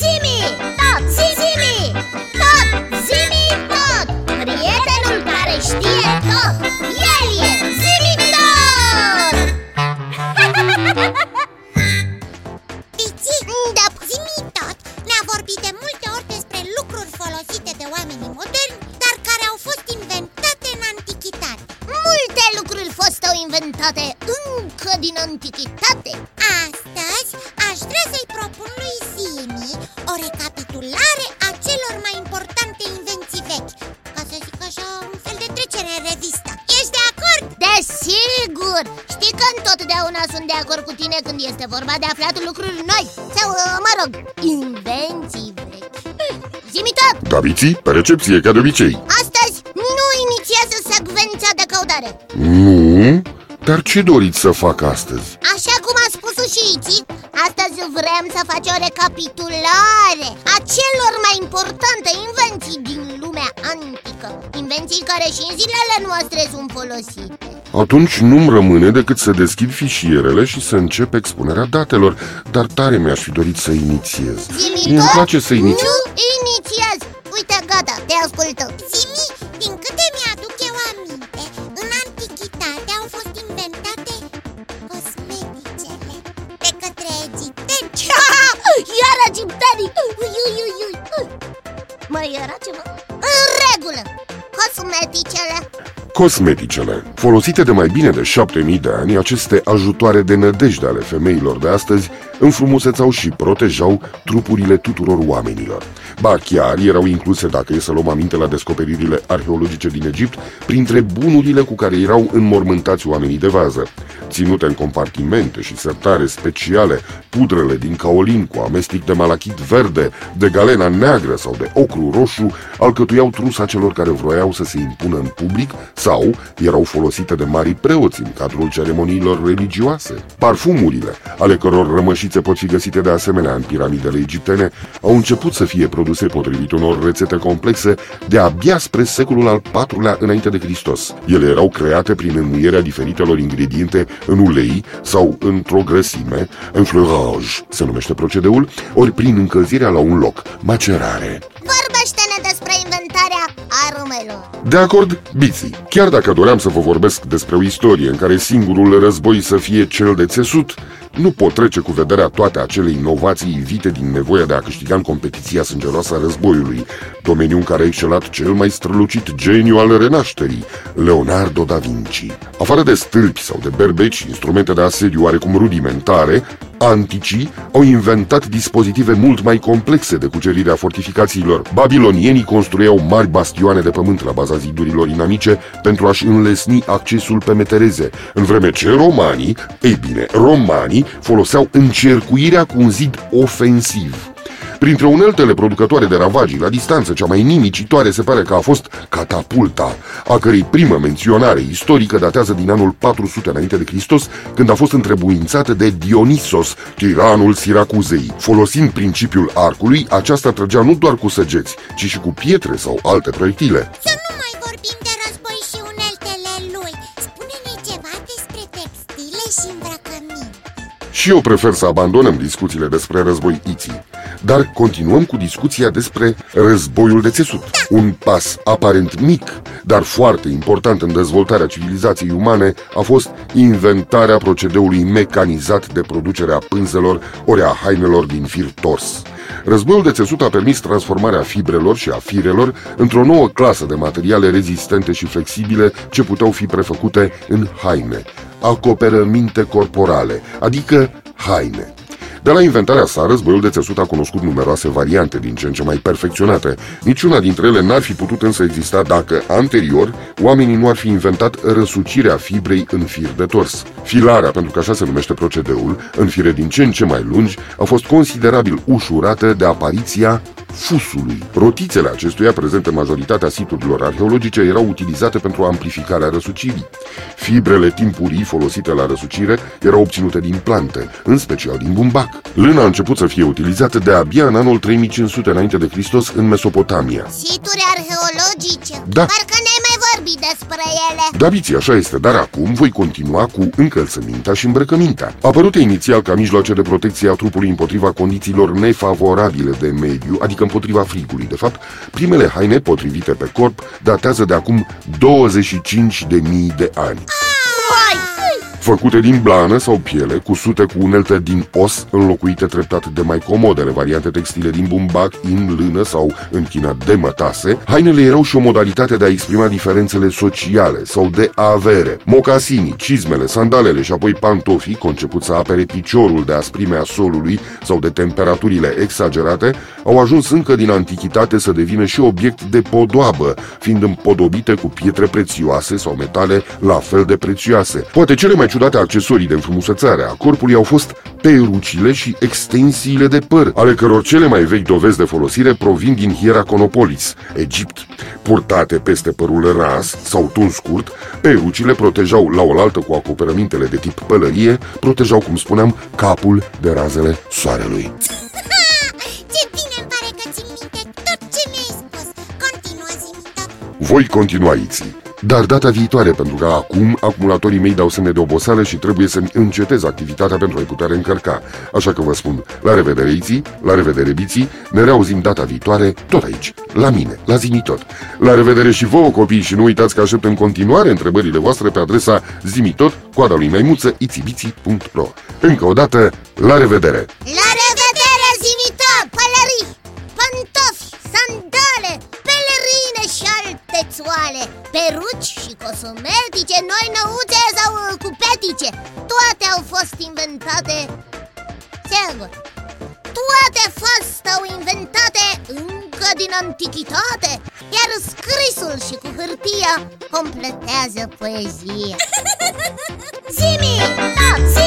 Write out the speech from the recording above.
Zimi, tot, zimi, tot, zimi, tot. Prietenul care știe tot, el e zimi tot. Pici, da, zimi tot. Ne-a vorbit de multe ori despre lucruri folosite de oamenii moderni Dar care au fost inventate în antichitate. Multe lucruri fostau inventate încă din antichitate. Astăzi aș vrea să-i recapitulare a celor mai importante invenții vechi Ca să zic așa, un fel de trecere în revistă Ești de acord? Desigur! Știi că întotdeauna sunt de acord cu tine când este vorba de aflat lucruri noi Sau, uh, mă rog, invenții vechi Zimi tot! Daviții, pe recepție, ca de obicei Astăzi nu inițiază secvența de căutare Nu? Dar ce doriți să fac astăzi? Așa cum a spus și Iți, astăzi vrem să faci o recapitulare a celor mai importante invenții din lumea antică Invenții care și în zilele noastre sunt folosite Atunci nu-mi rămâne decât să deschid fișierele și să încep expunerea datelor Dar tare mi-aș fi dorit să inițiez Zimi Mie îmi tot? place să inițiez Nu inițiez! Uite, gata, te ascultă Zimi, din câte mi-aduc era ceva? În regulă! Cosmeticele Cosmeticele Folosite de mai bine de 7000 de ani, aceste ajutoare de nădejde ale femeilor de astăzi înfrumusețau și protejau trupurile tuturor oamenilor. Ba chiar erau incluse, dacă e să luăm aminte la descoperirile arheologice din Egipt, printre bunurile cu care erau înmormântați oamenii de vază. Ținute în compartimente și sertare speciale, pudrele din caolin cu amestec de malachit verde, de galena neagră sau de ocru roșu alcătuiau trusa celor care vroiau să se impună în public sau erau folosite de mari preoți în cadrul ceremoniilor religioase. Parfumurile, ale căror rămășițe pot fi găsite de asemenea în piramidele egiptene, au început să fie produse potrivit unor rețete complexe de abia spre secolul al IV-lea înainte de Hristos. Ele erau create prin înmuierea diferitelor ingrediente în ulei sau într-o grăsime, enfleurage se numește procedeul, ori prin încălzirea la un loc, macerare. De acord, biții. Chiar dacă doream să vă vorbesc despre o istorie în care singurul război să fie cel de țesut, nu pot trece cu vederea toate acele inovații ivite din nevoia de a câștiga în competiția sângeroasă a războiului, domeniu în care a excelat cel mai strălucit geniu al renașterii, Leonardo da Vinci. Afară de stâlpi sau de berbeci, instrumente de asediu oarecum rudimentare, anticii au inventat dispozitive mult mai complexe de cucerire a fortificațiilor. Babilonienii construiau mari bastioane de pământ la baza zidurilor inamice pentru a-și înlesni accesul pe metereze, în vreme ce romanii, ei bine, romanii foloseau încercuirea cu un zid ofensiv. Printre uneltele producătoare de ravagii la distanță, cea mai nimicitoare se pare că a fost catapulta, a cărei primă menționare istorică datează din anul 400 înainte de Hristos, când a fost întrebuințată de Dionisos, tiranul Siracuzei. Folosind principiul arcului, aceasta trăgea nu doar cu săgeți, ci și cu pietre sau alte proiectile. Să Și eu prefer să abandonăm discuțiile despre război iții. Dar continuăm cu discuția despre războiul de țesut. Un pas aparent mic, dar foarte important în dezvoltarea civilizației umane a fost inventarea procedeului mecanizat de producerea pânzelor ori a hainelor din fir tors. Războiul de țesut a permis transformarea fibrelor și a firelor într-o nouă clasă de materiale rezistente și flexibile ce puteau fi prefăcute în haine, acoperăminte corporale, adică haine. De la inventarea sa, războiul de țesut a cunoscut numeroase variante din ce în ce mai perfecționate. Niciuna dintre ele n-ar fi putut însă exista dacă, anterior, oamenii nu ar fi inventat răsucirea fibrei în fir de tors. Filarea, pentru că așa se numește procedeul, în fire din ce în ce mai lungi, a fost considerabil ușurată de apariția fusului. Rotițele acestuia, prezente în majoritatea siturilor arheologice, erau utilizate pentru amplificarea răsucirii. Fibrele timpurii folosite la răsucire erau obținute din plante, în special din bumbac. Lâna a început să fie utilizată de abia în anul 3500 înainte de Hristos în Mesopotamia. Situri arheologice Da. Parcă ne-ai mai vorbit vorbi despre ele. Da, biții, așa este, dar acum voi continua cu încălțămintea și îmbrăcămintea. Apărute inițial ca mijloace de protecție a trupului împotriva condițiilor nefavorabile de mediu, adică împotriva frigului, de fapt, primele haine potrivite pe corp datează de acum 25.000 de ani făcute din blană sau piele, cusute cu unelte din os, înlocuite treptat de mai comodele variante textile din bumbac, in, lână sau închinat de mătase, hainele erau și o modalitate de a exprima diferențele sociale sau de avere. Mocasinii, cizmele, sandalele și apoi pantofii, conceput să apere piciorul de asprimea solului sau de temperaturile exagerate, au ajuns încă din antichitate să devină și obiect de podoabă, fiind împodobite cu pietre prețioase sau metale la fel de prețioase. Poate cele mai ciudate accesorii de înfrumusețare a corpului au fost perucile și extensiile de păr, ale căror cele mai vechi dovezi de folosire provin din Hieraconopolis, Egipt. Purtate peste părul ras sau tuns scurt, perucile protejau la oaltă cu acoperămintele de tip pălărie, protejau, cum spuneam, capul de razele soarelui. Ce bine îmi pare că țin minte tot ce mi-ai spus Continuă, zi Voi continua, Iții. Dar data viitoare, pentru că acum acumulatorii mei dau semne de oboseală și trebuie să-mi încetez activitatea pentru a-i putea reîncărca. Așa că vă spun, la revedere Iții, la revedere Biții, ne reauzim data viitoare, tot aici, la mine, la Zimitot. La revedere și vouă, copii, și nu uitați că aștept în continuare întrebările voastre pe adresa zimitot, coada lui maimuță, itibiții.ro Încă o dată, la revedere! La alte țoale Peruci și cosmetice, noi năuțe sau uh, cupetice. Toate au fost inventate Sigur Toate fost au inventate încă din antichitate Iar scrisul și cu hârtia completează poezia. Zimi, da, zimi